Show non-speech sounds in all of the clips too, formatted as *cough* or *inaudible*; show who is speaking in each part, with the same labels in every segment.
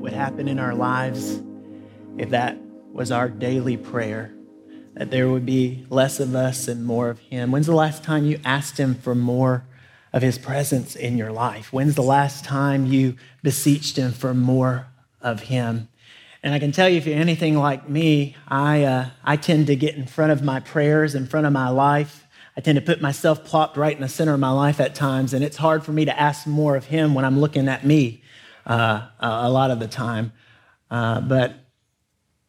Speaker 1: would happen in our lives if that was our daily prayer? That there would be less of us and more of Him. When's the last time you asked Him for more of His presence in your life? When's the last time you beseeched Him for more of Him? And I can tell you, if you're anything like me, I, uh, I tend to get in front of my prayers, in front of my life. I tend to put myself plopped right in the center of my life at times, and it's hard for me to ask more of Him when I'm looking at me uh, a lot of the time. Uh, but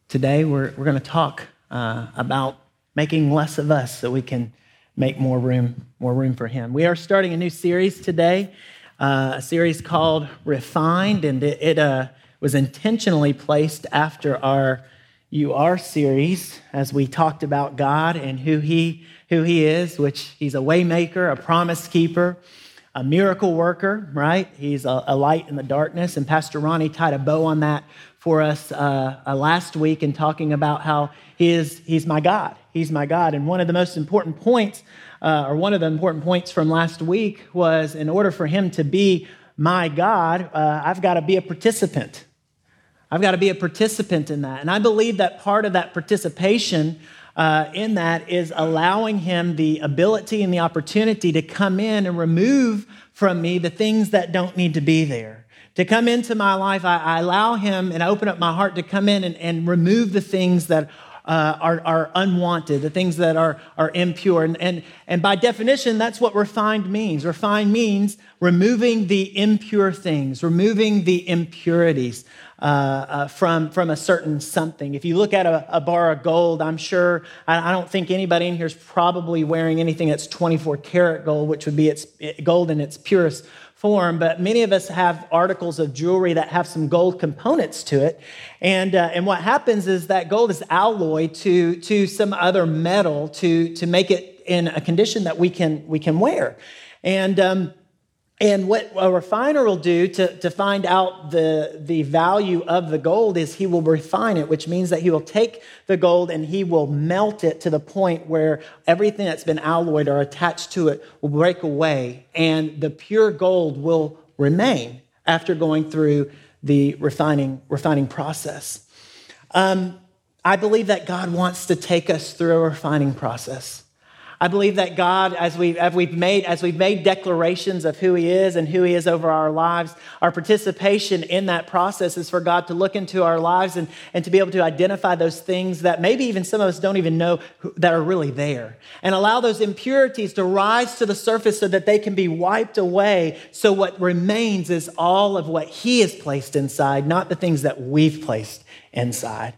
Speaker 1: today we're, we're going to talk uh, about making less of us so we can make more room, more room for Him. We are starting a new series today, uh, a series called Refined, and it, it uh, was intentionally placed after our You Are series as we talked about God and who He, who he is, which He's a waymaker, a promise keeper a miracle worker, right? He's a, a, light in the darkness. And Pastor Ronnie tied a bow on that for us uh, uh, last week in talking about how he is, he's my God. He's my God. And one of the most important points, uh, or one of the important points from last week was in order for him to be my God, uh, I've got to be a participant. I've got to be a participant in that. And I believe that part of that participation uh, in that is allowing him the ability and the opportunity to come in and remove from me the things that don't need to be there. To come into my life, I, I allow him and I open up my heart to come in and, and remove the things that uh, are, are, unwanted, the things that are, are impure. And, and, and by definition, that's what refined means. Refined means removing the impure things, removing the impurities uh, uh, from, from a certain something. If you look at a, a bar of gold, I'm sure, I, I, don't think anybody in here is probably wearing anything that's 24 karat gold, which would be its gold in its purest form, but many of us have articles of jewelry that have some gold components to it. And, uh, and what happens is that gold is alloyed to, to some other metal to, to make it in a condition that we can, we can wear. And um, and what a refiner will do to, to find out the, the value of the gold is he will refine it, which means that he will take the gold and he will melt it to the point where everything that's been alloyed or attached to it will break away, and the pure gold will remain after going through the refining, refining process. Um, I believe that God wants to take us through a refining process. I believe that God, as we've, as we've, made, as we've made declarations of who He is and who He is over our lives, our participation in that process is for God to look into our lives and, and to be able to identify those things that maybe even some of us don't even know who, that are really there and allow those impurities to rise to the surface so that they can be wiped away. So what remains is all of what He has placed inside, not the things that we've placed inside.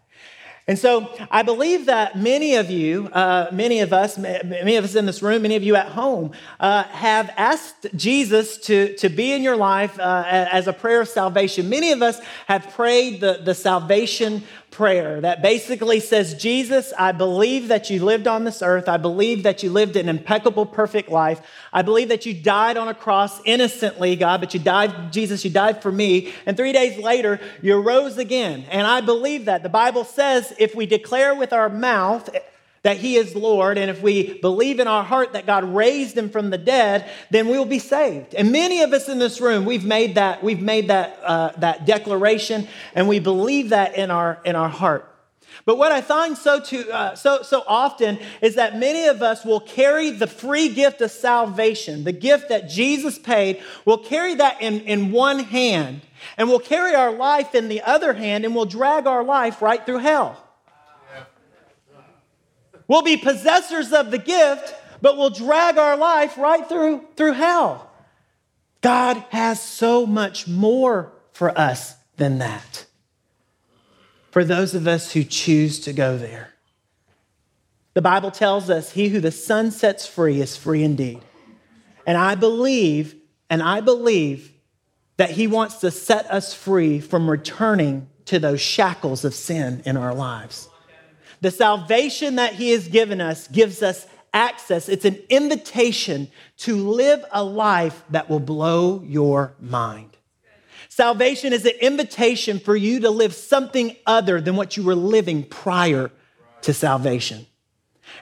Speaker 1: And so I believe that many of you, uh, many of us, many of us in this room, many of you at home, uh, have asked Jesus to, to be in your life uh, as a prayer of salvation. Many of us have prayed the, the salvation prayer that basically says, Jesus, I believe that you lived on this earth. I believe that you lived an impeccable, perfect life. I believe that you died on a cross innocently, God, but you died, Jesus, you died for me. And three days later, you rose again. And I believe that. The Bible says if we declare with our mouth, that he is Lord, and if we believe in our heart that God raised him from the dead, then we will be saved. And many of us in this room, we've made that, we've made that, uh, that declaration, and we believe that in our, in our heart. But what I find so, to, uh, so, so often is that many of us will carry the free gift of salvation, the gift that Jesus paid, we'll carry that in, in one hand, and we'll carry our life in the other hand, and we'll drag our life right through hell. We'll be possessors of the gift, but we'll drag our life right through, through hell. God has so much more for us than that. For those of us who choose to go there. The Bible tells us, He who the Son sets free is free indeed. And I believe, and I believe that He wants to set us free from returning to those shackles of sin in our lives. The salvation that He has given us gives us access. It's an invitation to live a life that will blow your mind. Salvation is an invitation for you to live something other than what you were living prior to salvation.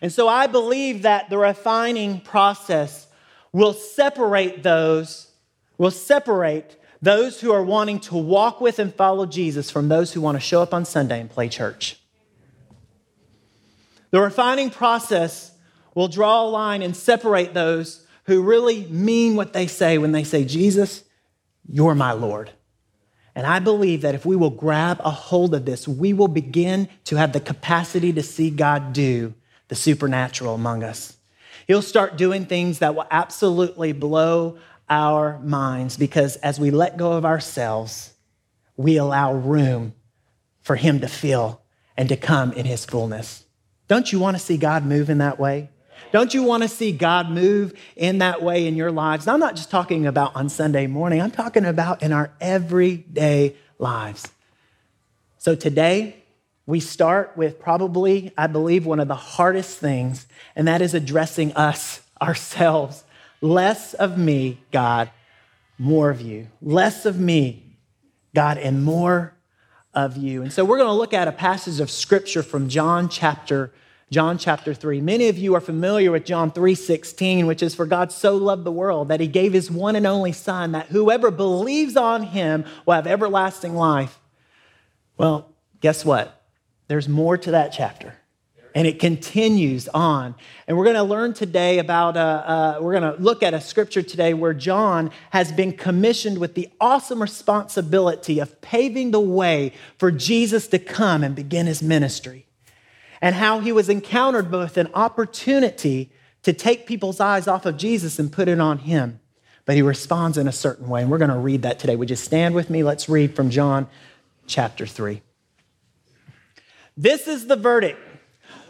Speaker 1: And so I believe that the refining process will separate those, will separate those who are wanting to walk with and follow Jesus from those who want to show up on Sunday and play church. The refining process will draw a line and separate those who really mean what they say when they say, Jesus, you're my Lord. And I believe that if we will grab a hold of this, we will begin to have the capacity to see God do the supernatural among us. He'll start doing things that will absolutely blow our minds because as we let go of ourselves, we allow room for Him to fill and to come in His fullness. Don't you want to see God move in that way? Don't you want to see God move in that way in your lives? I'm not just talking about on Sunday morning, I'm talking about in our everyday lives. So today, we start with probably, I believe, one of the hardest things, and that is addressing us *laughs* ourselves. Less of me, God, more of you. Less of me, God, and more of you. And so we're going to look at a passage of scripture from John chapter John chapter 3. Many of you are familiar with John 3:16, which is for God so loved the world that he gave his one and only son that whoever believes on him will have everlasting life. Well, guess what? There's more to that chapter. And it continues on. And we're going to learn today about, uh, uh, we're going to look at a scripture today where John has been commissioned with the awesome responsibility of paving the way for Jesus to come and begin his ministry and how he was encountered both an opportunity to take people's eyes off of Jesus and put it on him. But he responds in a certain way. And we're going to read that today. Would you stand with me? Let's read from John chapter 3. This is the verdict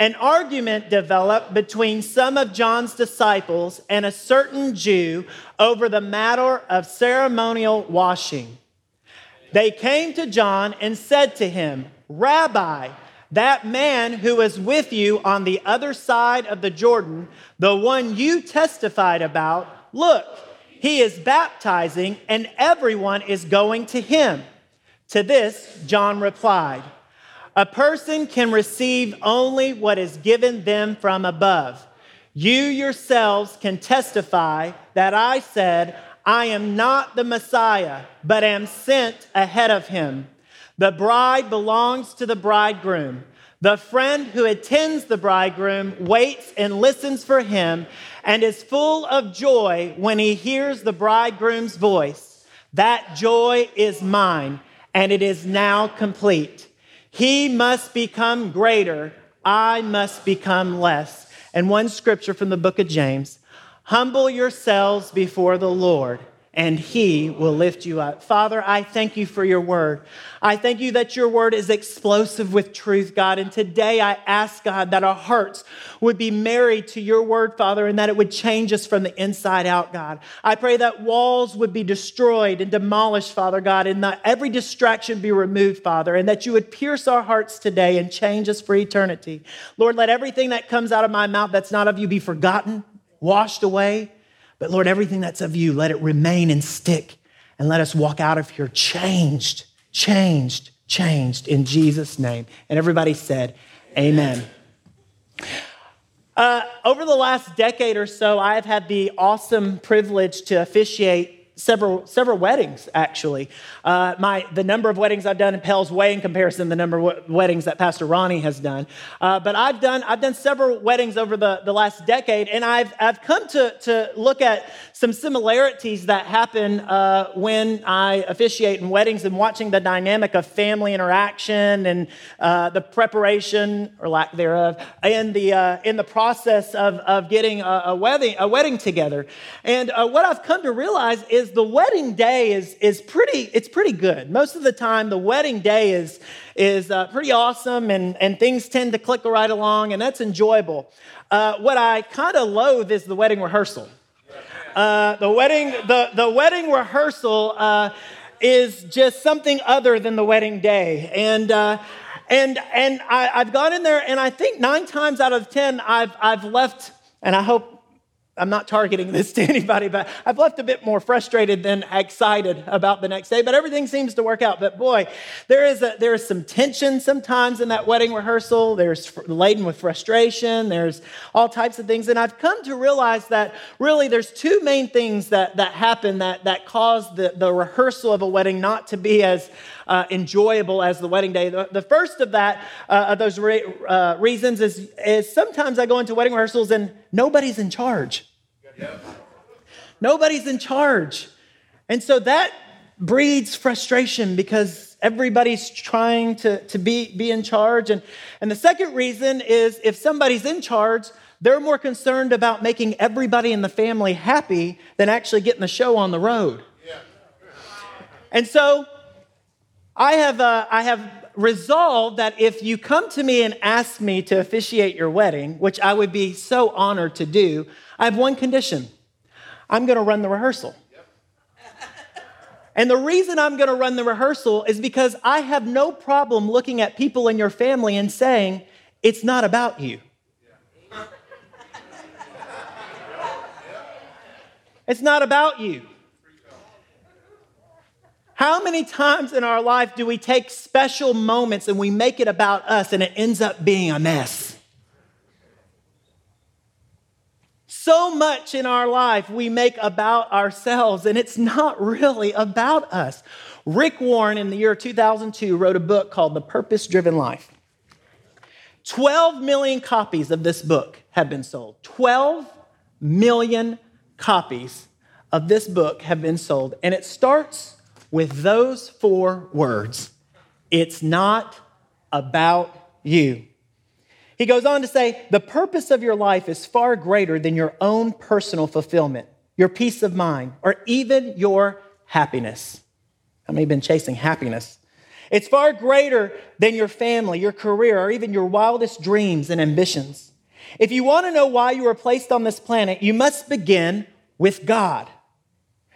Speaker 1: An argument developed between some of John's disciples and a certain Jew over the matter of ceremonial washing. They came to John and said to him, Rabbi, that man who is with you on the other side of the Jordan, the one you testified about, look, he is baptizing and everyone is going to him. To this, John replied, A person can receive only what is given them from above. You yourselves can testify that I said, I am not the Messiah, but am sent ahead of him. The bride belongs to the bridegroom. The friend who attends the bridegroom waits and listens for him and is full of joy when he hears the bridegroom's voice. That joy is mine, and it is now complete. He must become greater, I must become less. And one scripture from the book of James Humble yourselves before the Lord and he will lift you up. Father, I thank you for your word. I thank you that your word is explosive with truth, God. And today I ask, God, that our hearts would be married to your word, Father, and that it would change us from the inside out, God. I pray that walls would be destroyed and demolished, Father God, and that every distraction be removed, Father, and that you would pierce our hearts today and change us for eternity. Lord, let everything that comes out of my mouth that's not of you be forgotten, washed away but Lord, everything that's of you, let it remain and stick. And let us walk out of here changed, changed, changed in Jesus' name. And everybody said, Amen. Uh, over the last decade or so, I have had the awesome privilege to officiate several several weddings actually. Uh, my the number of weddings I've done pales way in comparison to the number of weddings that Pastor Ronnie has done. Uh, but I've done I've done several weddings over the, the last decade, and I've I've come to to look at some similarities that happen uh, when I officiate in weddings and watching the dynamic of family interaction and uh, the preparation or lack thereof in the uh, in the process of of getting a, a wedding a wedding together. And uh, what I've come to realize is the wedding day is, is pretty, it's pretty good. Most of the time, the wedding day is, is uh, pretty awesome and, and things tend to click right along, and that's enjoyable. Uh, what I kind of loathe is the wedding rehearsal. Uh, the wedding, the, the wedding rehearsal, uh, is just something other than the wedding day. And, uh, and, and I, I've gone in there, and I think nine times out of 10, I've, I've left, and I hope I'm not targeting this to anybody, but I've left a bit more frustrated than excited about the next day. But everything seems to work out. But boy, there is a, there is some tension sometimes in that wedding rehearsal. There's laden with frustration. There's all types of things, and I've come to realize that really there's two main things that that happen that that cause the the rehearsal of a wedding not to be as uh, enjoyable as the wedding day. The, the first of that, uh, of those re- uh, reasons, is, is sometimes I go into wedding rehearsals and nobody's in charge. Yep. Nobody's in charge. And so that breeds frustration because everybody's trying to, to be, be in charge. And, and the second reason is if somebody's in charge, they're more concerned about making everybody in the family happy than actually getting the show on the road. Yeah. And so I have, uh, I have resolved that if you come to me and ask me to officiate your wedding, which I would be so honored to do, I have one condition I'm going to run the rehearsal. And the reason I'm going to run the rehearsal is because I have no problem looking at people in your family and saying, it's not about you. It's not about you. How many times in our life do we take special moments and we make it about us and it ends up being a mess? So much in our life we make about ourselves, and it's not *laughs* really about us. Rick Warren in the year 2002 wrote a book called The Purpose Driven Life. 12 million copies of this book have been sold. 12 million copies of this book have been sold, and it starts with those four words It's not about you. He goes on to say, The purpose of your life is far greater than your own personal fulfillment, your peace of mind, or even your happiness. How many have been chasing happiness? It's far greater than your family, your career, or even your wildest dreams and ambitions. If you want to know why you were placed on this planet, you must begin with God.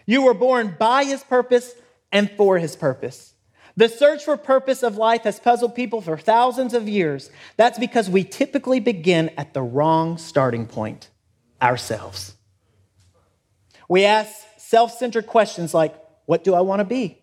Speaker 1: You were born by His purpose and for his purpose. The search for purpose of life has puzzled people for thousands of years. That's because we typically begin at the wrong starting point ourselves. We ask self centered questions like, What do I want to be?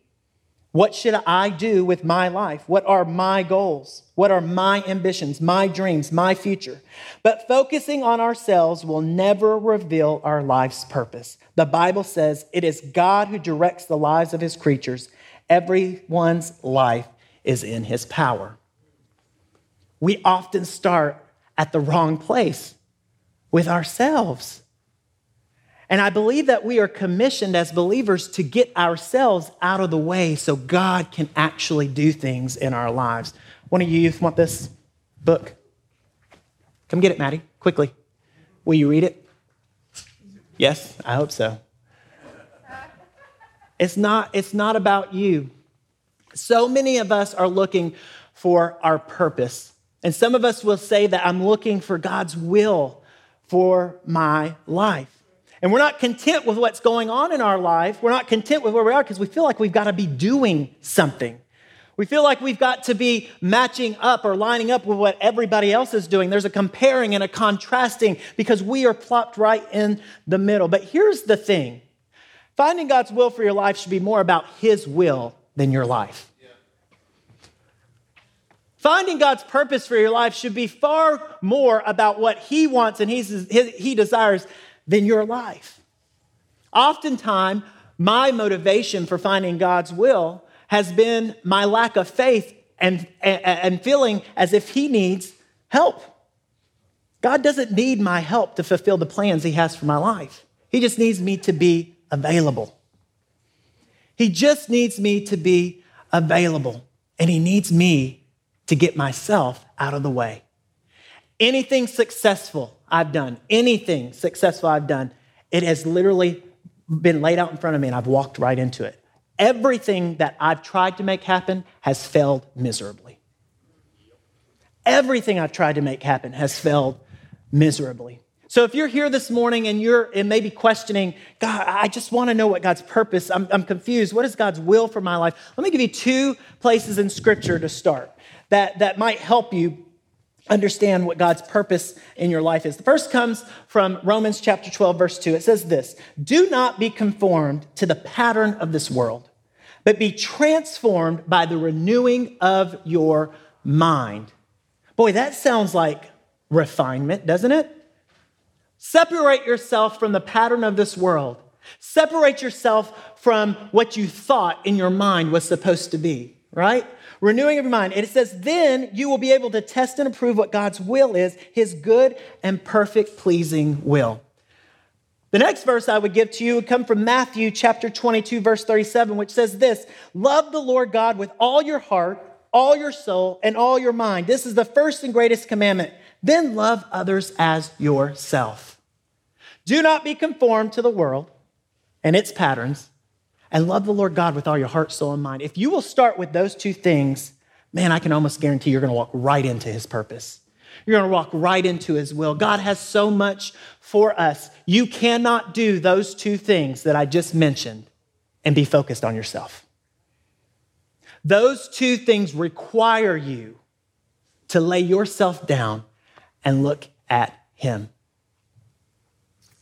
Speaker 1: What should I do with my life? What are my goals? What are my ambitions, my dreams, my future? But focusing on ourselves will never reveal our life's purpose. The Bible says it is God who directs the lives of his creatures. Everyone's life is in his power. We often start at the wrong place with ourselves. And I believe that we are commissioned as believers to get ourselves out of the way so God can actually do things in our lives. One of you youth want this book? Come get it, Maddie, quickly. Will you read it? Yes, I hope so. It's not, it's not about you. So many of us are looking for our purpose. And some of us will say that I'm looking for God's will for my life. And we're not content with what's going on in our life. We're not content with where we are because we feel like we've got to be doing something. We feel like we've got to be matching up or lining up with what everybody else is doing. There's a comparing and a contrasting because we are plopped right in the middle. But here's the thing finding God's will for your life should be more about His will than your life. Finding God's purpose for your life should be far more about what He wants and He desires than your life. Oftentimes, my motivation for finding God's will has been my lack of faith and, and, and feeling as if He needs help. God doesn't need my help to fulfill the plans He has for my life. He just needs me to be available. He just needs me to be available, and He needs me to get myself out of the way. Anything successful I've done, anything successful I've done, it has literally been laid out in front of me and I've walked right into it. Everything that I've tried to make happen has failed miserably. Everything I've tried to make happen has failed miserably. So if you're here this morning and you're and maybe questioning, God, I just want to know what God's purpose. I'm, I'm confused. What is God's will for my life? Let me give you two places in Scripture to start that, that might help you understand what God's purpose in your life is. The first comes from Romans chapter 12, verse 2. It says this Do not be conformed to the pattern of this world, but be transformed by the renewing of your mind. Boy, that sounds like refinement, doesn't it? Separate yourself from the pattern of this world. Separate yourself from what you thought in your mind was supposed to be, right? Renewing of your mind. It says, then you will be able to test and approve what God's will is, his good and perfect pleasing will. The next verse I would give to you would come from Matthew chapter 22, verse 37, which says this Love the Lord God with all your heart, all your soul, and all your mind. This is the first and greatest commandment. Then love others as yourself. Do not be conformed to the world and its patterns, and love the Lord God with all your heart, soul, and mind. If you will start with those two things, man, I can almost guarantee you're going to walk right into his purpose. You're going to walk right into his will. God has so much for us. You cannot do those two things that I just mentioned and be focused on yourself. Those two things require you to lay yourself down and look at him.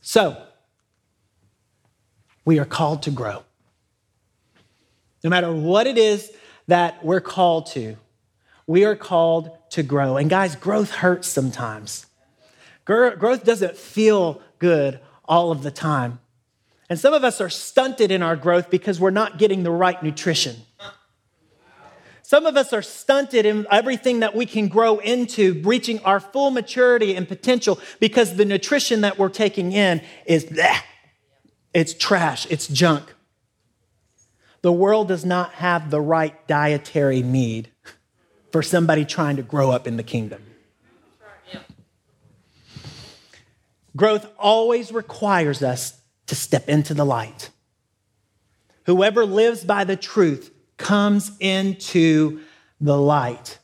Speaker 1: So, we are called to grow. No matter what it is that we're called to, we are called to grow. And guys, growth hurts sometimes. Growth doesn't feel good all of the time. And some of us are stunted in our growth because we're not getting the right nutrition. Some of us are stunted in everything that we can grow into, reaching our full maturity and potential because the nutrition that we're taking in is bleh. It's trash, it's junk. The world does not have the right dietary need for somebody trying to grow up in the kingdom. Growth always requires us to step into the light. Whoever lives by the truth comes into the light.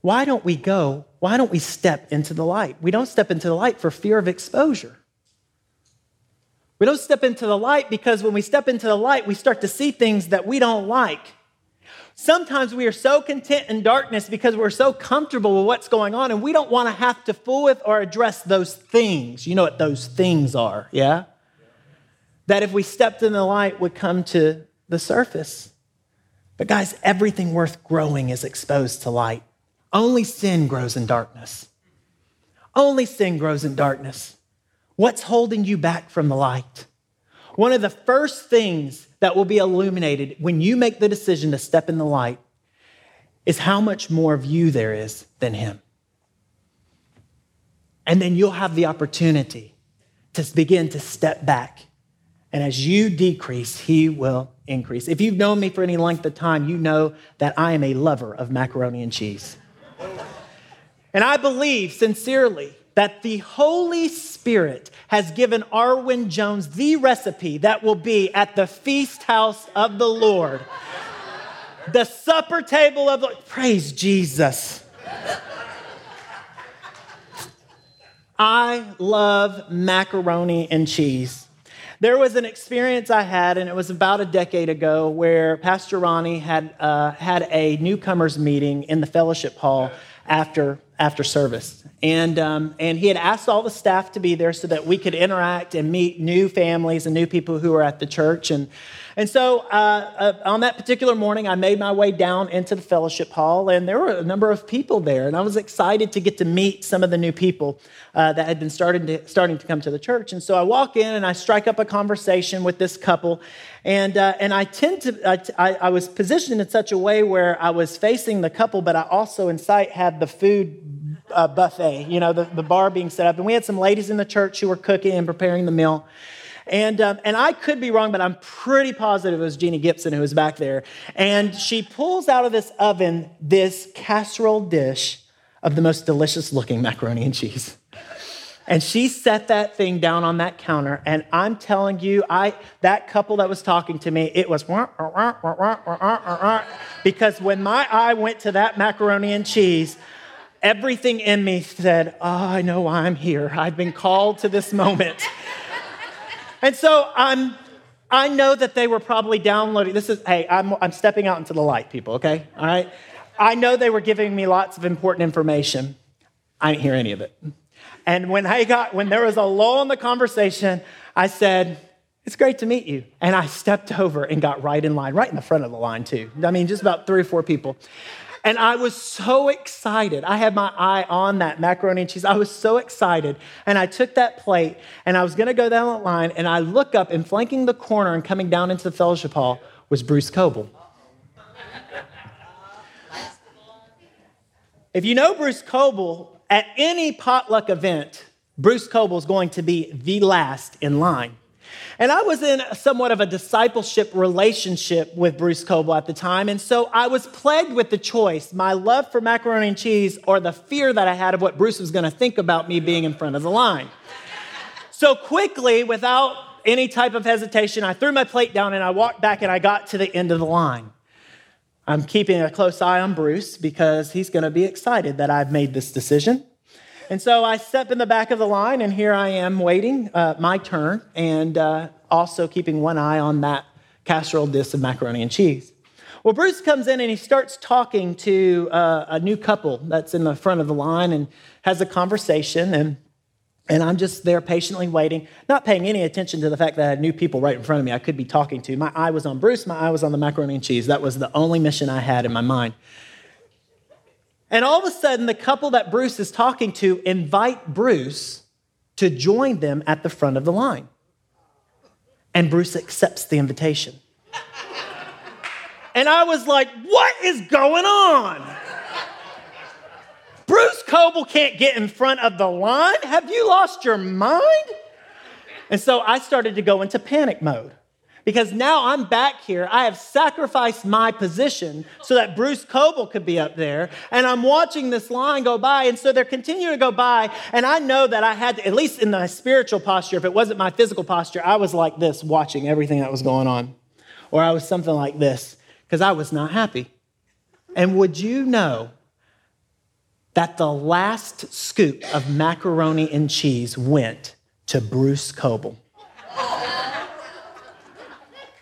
Speaker 1: Why don't we go? Why don't we step into the light? We don't step into the light for fear of exposure. We don't step into the light because when we step into the light, we start to see things that we don't like. Sometimes we are so content in darkness because we're so comfortable with what's going on and we don't want to have to fool with or address those things. You know what those things are, yeah? That if we stepped in the light would come to the surface. But, guys, everything worth growing is exposed to light. Only sin grows in darkness. Only sin grows in darkness. What's holding you back from the light? One of the first things that will be illuminated when you make the decision to step in the light is how much more of you there is than Him. And then you'll have the opportunity to begin to step back. And as you decrease, He will increase. If you've known me for any length of time, you know that I am a lover of macaroni and cheese. And I believe sincerely that the Holy Spirit has given Arwin Jones the recipe that will be at the feast house of the Lord. The supper table of the praise Jesus. I love macaroni and cheese. There was an experience I had, and it was about a decade ago, where Pastor Ronnie had, uh, had a newcomers meeting in the fellowship hall after, after service. And, um, and he had asked all the staff to be there so that we could interact and meet new families and new people who were at the church. And, and so uh, uh, on that particular morning, I made my way down into the fellowship hall, and there were a number of people there. And I was excited to get to meet some of the new people uh, that had been starting to, starting to come to the church. And so I walk in and I strike up a conversation with this couple. And, uh, and I tend to, I, I was positioned in such a way where I was facing the couple, but I also in sight had the food uh, buffet, you know, the, the bar being set up. And we had some ladies in the church who were cooking and preparing the meal. And, um, and I could be wrong, but I'm pretty positive it was Jeannie Gibson who was back there. And she pulls out of this oven this casserole dish of the most delicious looking macaroni and cheese. And she set that thing down on that counter. And I'm telling you, I that couple that was talking to me, it was because when my eye went to that macaroni and cheese, everything in me said, Oh, I know why I'm here. I've been called to this moment. And so I'm, I know that they were probably downloading. This is, hey, I'm, I'm stepping out into the light, people, okay? All right? I know they were giving me lots of important information. I didn't hear any of it. And when I got, when there was a lull in the conversation, I said, It's great to meet you. And I stepped over and got right in line, right in the front of the line, too. I mean, just about three or four people. And I was so excited. I had my eye on that macaroni and cheese. I was so excited. And I took that plate and I was going to go down the line. And I look up and flanking the corner and coming down into the fellowship hall was Bruce Coble. If you know Bruce Coble, at any potluck event, Bruce Coble is going to be the last in line. And I was in somewhat of a discipleship relationship with Bruce Coble at the time. And so I was plagued with the choice my love for macaroni and cheese or the fear that I had of what Bruce was going to think about me being in front of the line. So quickly, without any type of hesitation, I threw my plate down and I walked back and I got to the end of the line. I'm keeping a close eye on Bruce because he's going to be excited that I've made this decision. And so I step in the back of the line, and here I am waiting uh, my turn, and uh, also keeping one eye on that casserole dish of macaroni and cheese. Well, Bruce comes in and he starts talking to uh, a new couple that's in the front of the line and has a conversation. And, and I'm just there patiently waiting, not paying any attention to the fact that I had new people right in front of me I could be talking to. My eye was on Bruce, my eye was on the macaroni and cheese. That was the only mission I had in my mind. And all of a sudden, the couple that Bruce is talking to invite Bruce to join them at the front of the line. And Bruce accepts the invitation. And I was like, what is going on? Bruce Coble can't get in front of the line? Have you lost your mind? And so I started to go into panic mode because now I'm back here. I have sacrificed my position so that Bruce Coble could be up there. And I'm watching this line go by. And so they're continuing to go by. And I know that I had to, at least in my spiritual posture, if it wasn't my physical posture, I was like this, watching everything that was going on. Or I was something like this, because I was not happy. And would you know that the last scoop of macaroni and cheese went to Bruce Coble?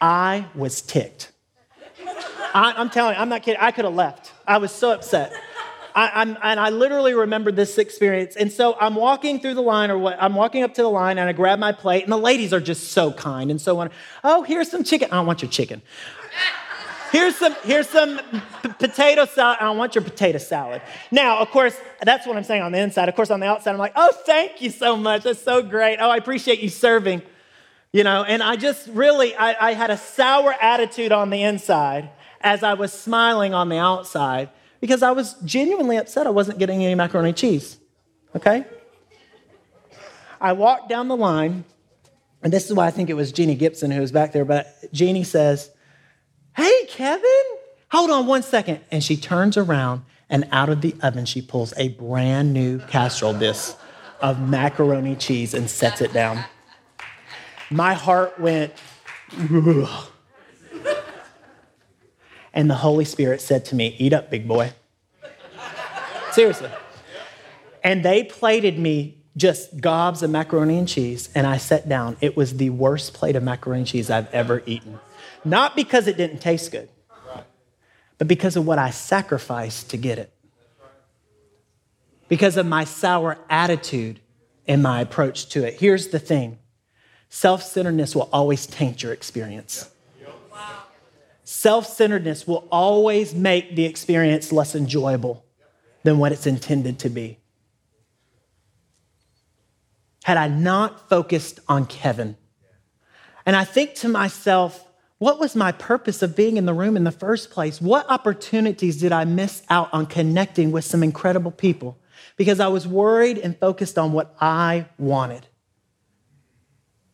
Speaker 1: I was ticked. I, am telling you, I'm not kidding. I could have left. I was so upset. I, and I literally remember this experience. And so I'm walking through the line, or what? I'm walking up to the line, and I grab my plate, and the ladies are just so kind and so on. Oh, here's some chicken. I don't want your chicken. Here's some, here's some p- potato salad. I don't want your potato salad. Now, of course, that's what I'm saying on the inside. Of course, on the outside, I'm like, oh, thank you so much. That's so great. Oh, I appreciate you serving you know, and I just really, I, I had a sour attitude on the inside as I was smiling on the outside because I was genuinely upset I wasn't getting any macaroni and cheese. Okay? I walked down the line, and this is why I think it was Jeannie Gibson who was back there, but Jeannie says, Hey, Kevin, hold on one second. And she turns around, and out of the oven, she pulls a brand new casserole dish of macaroni cheese and sets it down my heart went, Ugh. and the Holy Spirit said to me, Eat up, big boy. Seriously. And they plated me just gobs of macaroni and cheese, and I sat down. It was the worst plate of macaroni and cheese I've ever eaten. Not because it didn't taste good, but because of what I sacrificed to get it. Because of my sour attitude and my approach to it. Here's the thing Self centeredness will always taint your experience. Self centeredness will always make the experience less enjoyable than what it's intended to be. Had I not focused on Kevin, and I think to myself, what was my purpose of being in the room in the first place? What opportunities did I miss out on connecting with some incredible people? Because I was worried and focused on what I wanted.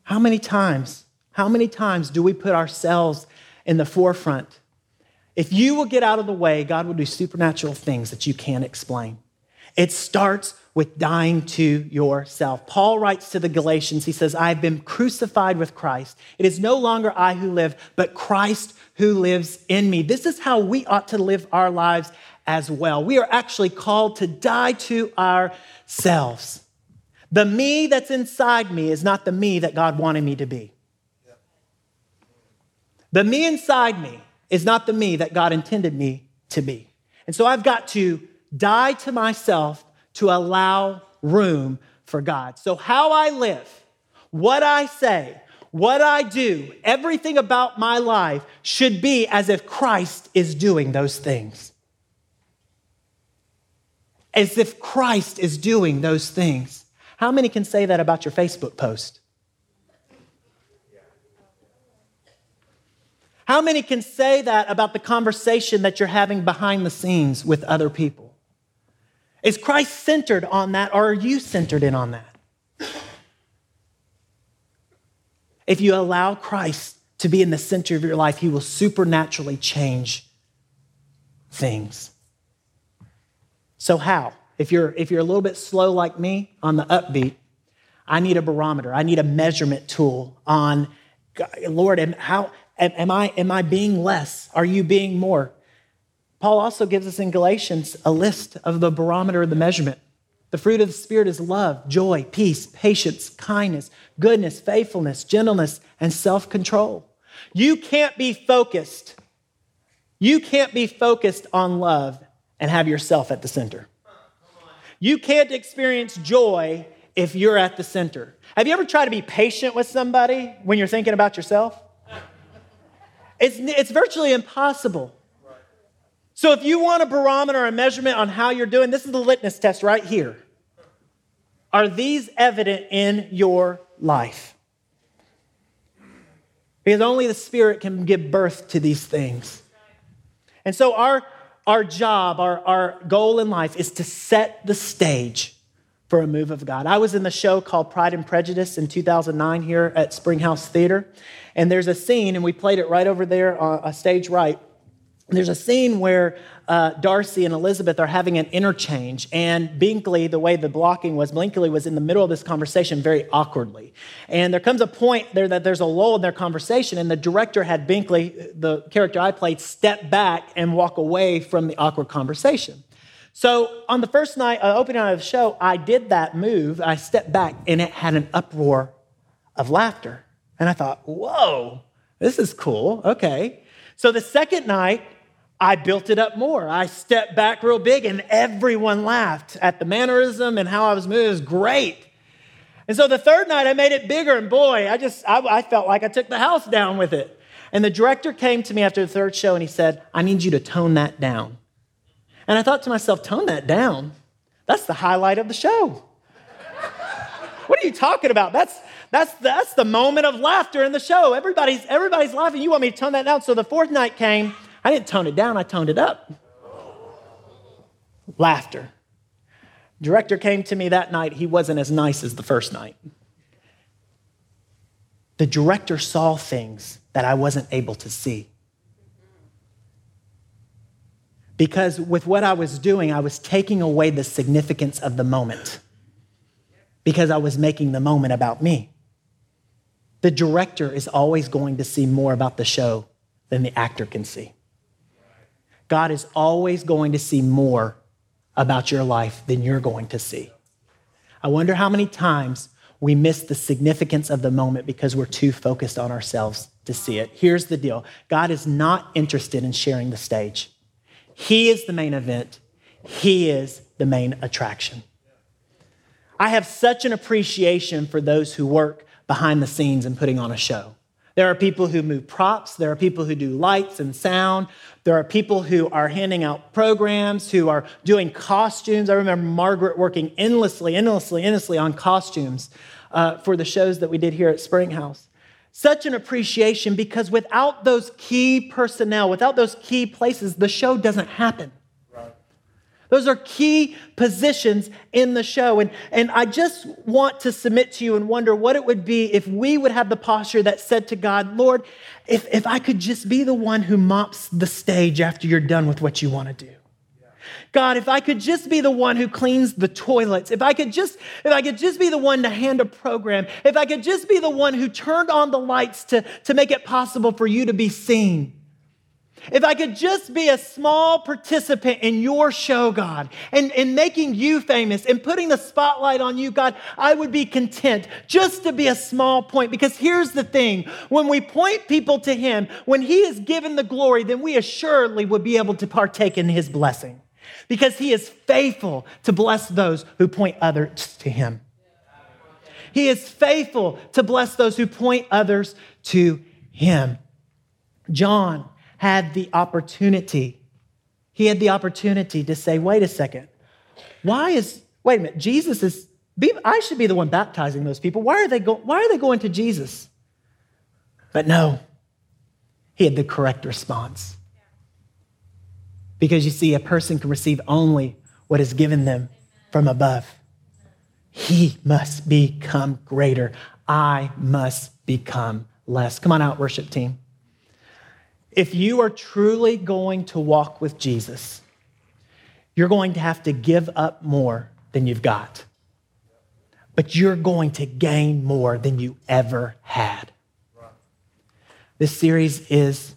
Speaker 1: How many times, how many times do we put ourselves in the forefront? If you will get out of the way, God will do supernatural things that you can't explain. It starts with dying to yourself. Paul writes to the Galatians, he says, I have been crucified with Christ. It is no longer I who live, but Christ who lives in me. This is how we ought to live our lives as well. We are actually called to die to ourselves. The me that's inside me is not the me that God wanted me to be. The me inside me is not the me that God intended me to be. And so I've got to die to myself to allow room for God. So, how I live, what I say, what I do, everything about my life should be as if Christ is doing those things. As if Christ is doing those things. How many can say that about your Facebook post? How many can say that about the conversation that you're having behind the scenes with other people? Is Christ centered on that, or are you centered in on that? If you allow Christ to be in the center of your life, he will supernaturally change things. So, how? If you're, if you're a little bit slow like me on the upbeat, I need a barometer. I need a measurement tool on, Lord, how, am, I, am I being less? Are you being more? Paul also gives us in Galatians a list of the barometer of the measurement. The fruit of the Spirit is love, joy, peace, patience, kindness, goodness, faithfulness, gentleness, and self control. You can't be focused. You can't be focused on love and have yourself at the center. You can't experience joy if you're at the center. Have you ever tried to be patient with somebody when you're thinking about yourself? It's, it's virtually impossible. So, if you want a barometer, a measurement on how you're doing, this is the litmus test right here. Are these evident in your life? Because only the Spirit can give birth to these things. And so, our, our job, our, our goal in life is to set the stage for a move of God. I was in the show called Pride and Prejudice in 2009 here at Springhouse Theater. And there's a scene, and we played it right over there on a stage right. There's a scene where uh, Darcy and Elizabeth are having an interchange, and Bingley, the way the blocking was, Bingley was in the middle of this conversation very awkwardly. And there comes a point there that there's a lull in their conversation, and the director had Bingley, the character I played, step back and walk away from the awkward conversation. So on the first night, uh, opening night of the show, I did that move. I stepped back, and it had an uproar of laughter. And I thought, whoa, this is cool. Okay. So the second night, I built it up more. I stepped back real big and everyone laughed at the mannerism and how I was moving. It was great. And so the third night I made it bigger and boy, I just, I, I, felt like I took the house down with it. And the director came to me after the third show and he said, I need you to tone that down. And I thought to myself, tone that down? That's the highlight of the show. *laughs* what are you talking about? That's, that's, that's the moment of laughter in the show. Everybody's, everybody's laughing. You want me to tone that down? So the fourth night came I didn't tone it down, I toned it up. Laughter. Director came to me that night. He wasn't as nice as the first night. The director saw things that I wasn't able to see. Because with what I was doing, I was taking away the significance of the moment because I was making the moment about me. The director is always going to see more about the show than the actor can see. God is always going to see more about your life than you're going to see. I wonder how many times we miss the significance of the moment because we're too focused on ourselves to see it. Here's the deal God is not interested in sharing the stage, He is the main event, He is the main attraction. I have such an appreciation for those who work behind the scenes and putting on a show. There are people who move props. There are people who do lights and sound. There are people who are handing out programs, who are doing costumes. I remember Margaret working endlessly, endlessly, endlessly on costumes uh, for the shows that we did here at Springhouse. Such an appreciation because without those key personnel, without those key places, the show doesn't happen. Those are key positions in the show. And, and I just want to submit to you and wonder what it would be if we would have the posture that said to God, Lord, if, if I could just be the one who mops the stage after you're done with what you want to do. God, if I could just be the one who cleans the toilets, if I could just, if I could just be the one to hand a program, if I could just be the one who turned on the lights to, to make it possible for you to be seen. If I could just be a small participant in your show, God, and, and making you famous and putting the spotlight on you, God, I would be content just to be a small point. Because here's the thing when we point people to Him, when He is given the glory, then we assuredly would be able to partake in His blessing. Because He is faithful to bless those who point others to Him. He is faithful to bless those who point others to Him. John had the opportunity. He had the opportunity to say, wait a second, why is, wait a minute, Jesus is, I should be the one baptizing those people. Why are they, go, why are they going to Jesus? But no, he had the correct response. Because you see, a person can receive only what is given them from above. He must become greater. I must become less. Come on out, worship team. If you are truly going to walk with Jesus, you're going to have to give up more than you've got. But you're going to gain more than you ever had. This series is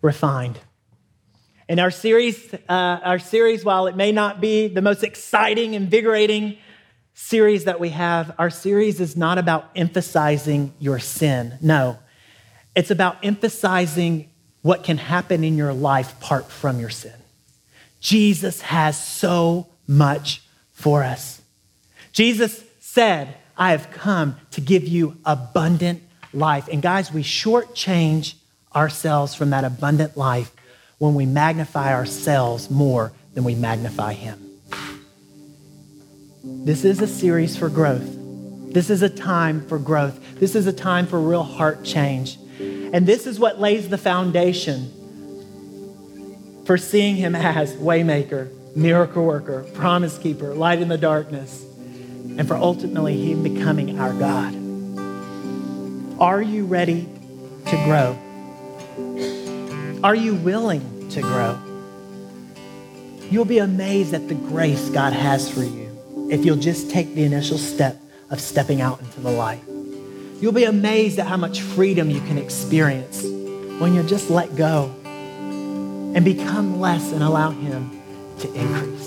Speaker 1: refined. And our series, uh, our series, while it may not be the most exciting, invigorating series that we have, our series is not about emphasizing your sin. No, it's about emphasizing what can happen in your life apart from your sin. Jesus has so much for us. Jesus said, I have come to give you abundant life. And guys, we shortchange ourselves from that abundant life when we magnify ourselves more than we magnify Him. This is a series for growth. This is a time for growth. This is a time for real heart change. And this is what lays the foundation for seeing him as waymaker, miracle worker, promise keeper, light in the darkness, and for ultimately him becoming our God. Are you ready to grow? Are you willing to grow? You'll be amazed at the grace God has for you if you'll just take the initial step of stepping out into the light. You'll be amazed at how much freedom you can experience when you just let go and become less and allow Him to increase.